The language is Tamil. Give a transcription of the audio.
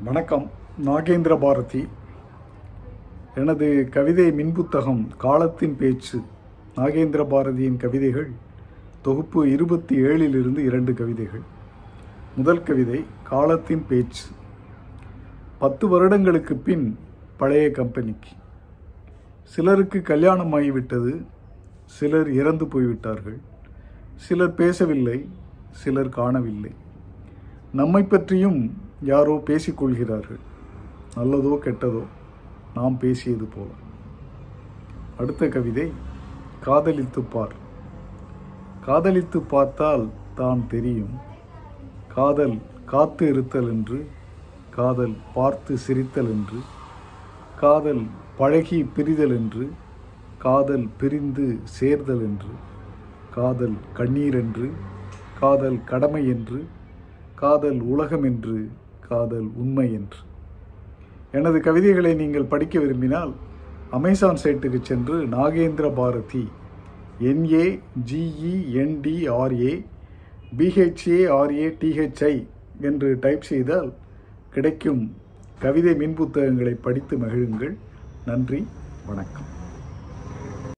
வணக்கம். நாகேந்திர பாரதி. எனது கவிதை மின்புத்தகம் காலத்தின் பேச்சு நாகேந்திர பாரதியின் கவிதைகள் தொகுப்பு இருபத்தி ஏழிலிருந்து இரண்டு கவிதைகள். முதல் கவிதை காலத்தின் பேச்சு. பத்து வருடங்களுக்கு பின் பழைய கம்பெனிக்கு. சிலருக்கு கல்யாணம் ஆகிவிட்டது சிலர் இறந்து போய்விட்டார்கள். சிலர் பேசவில்லை சிலர் காணவில்லை. நம்மை பற்றியும் யாரோ பேசிக்கொள்கிறார்கள். நல்லதோ கெட்டதோ நாம் பேசியது போல. அடுத்த கவிதை காதலித்து பார். காதலித்து பார்த்தால் தான் தெரியும். காதல் காத்து இருத்தல் என்று காதல் பார்த்து சிரித்தல் என்று காதல் பழகி பிரிதல் என்று காதல் பிரிந்து சேர்தல் என்று காதல் கண்ணீர் என்று காதல் கடமை என்று காதல் உலகம் என்று காதல் உண்மை என்று. எனது கவிதைகளை நீங்கள் படிக்க விரும்பினால் அமேசான் சைட்டுக்கு சென்று Nagendra Bharathi N A G E N D R A B H A R A T H I என்று டைப் செய்தால் கிடைக்கும் கவிதை மின் புத்தகங்களை படித்து மகிழுங்கள். நன்றி வணக்கம்.